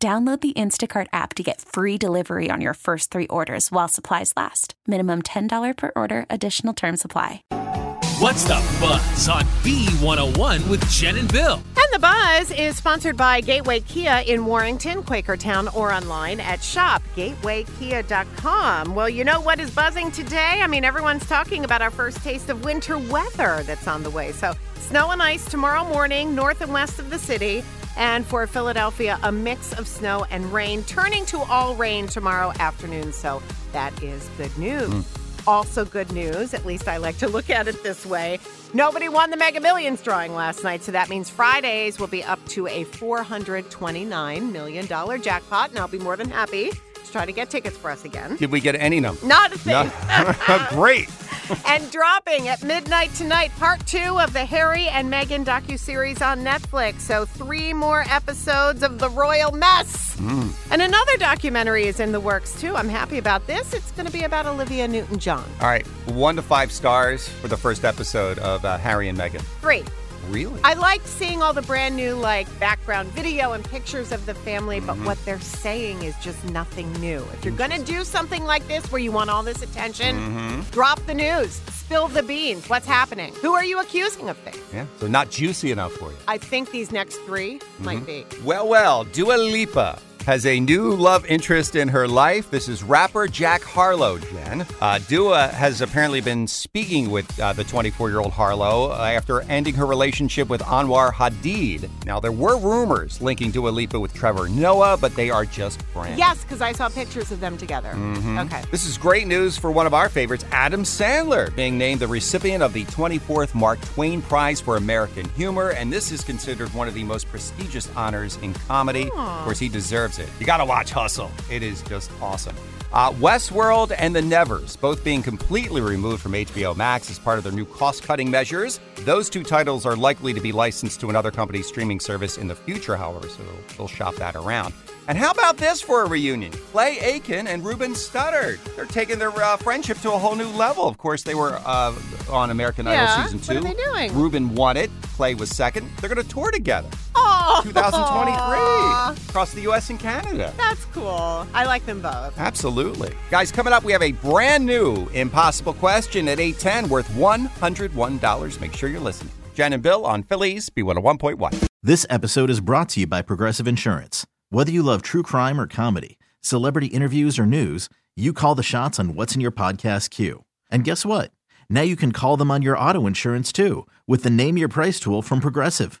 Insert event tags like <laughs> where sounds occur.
Download the Instacart app to get free delivery on your first three orders while supplies last. Minimum $10 per order, additional term supply. What's the buzz on B101 with Jen and Bill? And the buzz is sponsored by Gateway Kia in Warrington, Quakertown, or online at shopgatewaykia.com. Well, you know what is buzzing today? I mean, everyone's talking about our first taste of winter weather that's on the way. So, snow and ice tomorrow morning, north and west of the city. And for Philadelphia, a mix of snow and rain, turning to all rain tomorrow afternoon. So that is good news. Mm. Also, good news, at least I like to look at it this way. Nobody won the Mega Millions drawing last night, so that means Fridays will be up to a $429 million jackpot, and I'll be more than happy to try to get tickets for us again. Did we get any number? Not a thing. Not- <laughs> Great. <laughs> and dropping at midnight tonight, part two of the Harry and Meghan docuseries on Netflix. So, three more episodes of The Royal Mess. Mm. And another documentary is in the works, too. I'm happy about this. It's going to be about Olivia Newton John. All right, one to five stars for the first episode of uh, Harry and Meghan. Three. Really? I liked seeing all the brand new like background video and pictures of the family, but mm-hmm. what they're saying is just nothing new. If you're going to do something like this where you want all this attention, mm-hmm. drop the news, spill the beans. What's happening? Who are you accusing of things? Yeah, so not juicy enough for you. I think these next 3 mm-hmm. might be. Well, well, Dua Lipa has a new love interest in her life. This is rapper Jack Harlow, Jen. Uh, Dua has apparently been speaking with uh, the 24 year old Harlow uh, after ending her relationship with Anwar Hadid. Now, there were rumors linking Dua Lipa with Trevor Noah, but they are just friends. Yes, because I saw pictures of them together. Mm-hmm. Okay. This is great news for one of our favorites, Adam Sandler, being named the recipient of the 24th Mark Twain Prize for American Humor. And this is considered one of the most prestigious honors in comedy. Aww. Of course, he deserves it. You got to watch Hustle. It is just awesome. Uh, Westworld and The Nevers, both being completely removed from HBO Max as part of their new cost cutting measures. Those two titles are likely to be licensed to another company's streaming service in the future, however, so they'll shop that around. And how about this for a reunion? Clay Aiken and Ruben Studdard. They're taking their uh, friendship to a whole new level. Of course, they were uh, on American yeah, Idol season two. What are they doing? Ruben won it. Clay was second. They're going to tour together. Oh, 2023 across the U.S. and Canada. That's cool. I like them both. Absolutely, guys. Coming up, we have a brand new impossible question at 8:10, worth 101 dollars. Make sure you're listening. Jen and Bill on Philly's B101.1. This episode is brought to you by Progressive Insurance. Whether you love true crime or comedy, celebrity interviews or news, you call the shots on what's in your podcast queue. And guess what? Now you can call them on your auto insurance too with the Name Your Price tool from Progressive.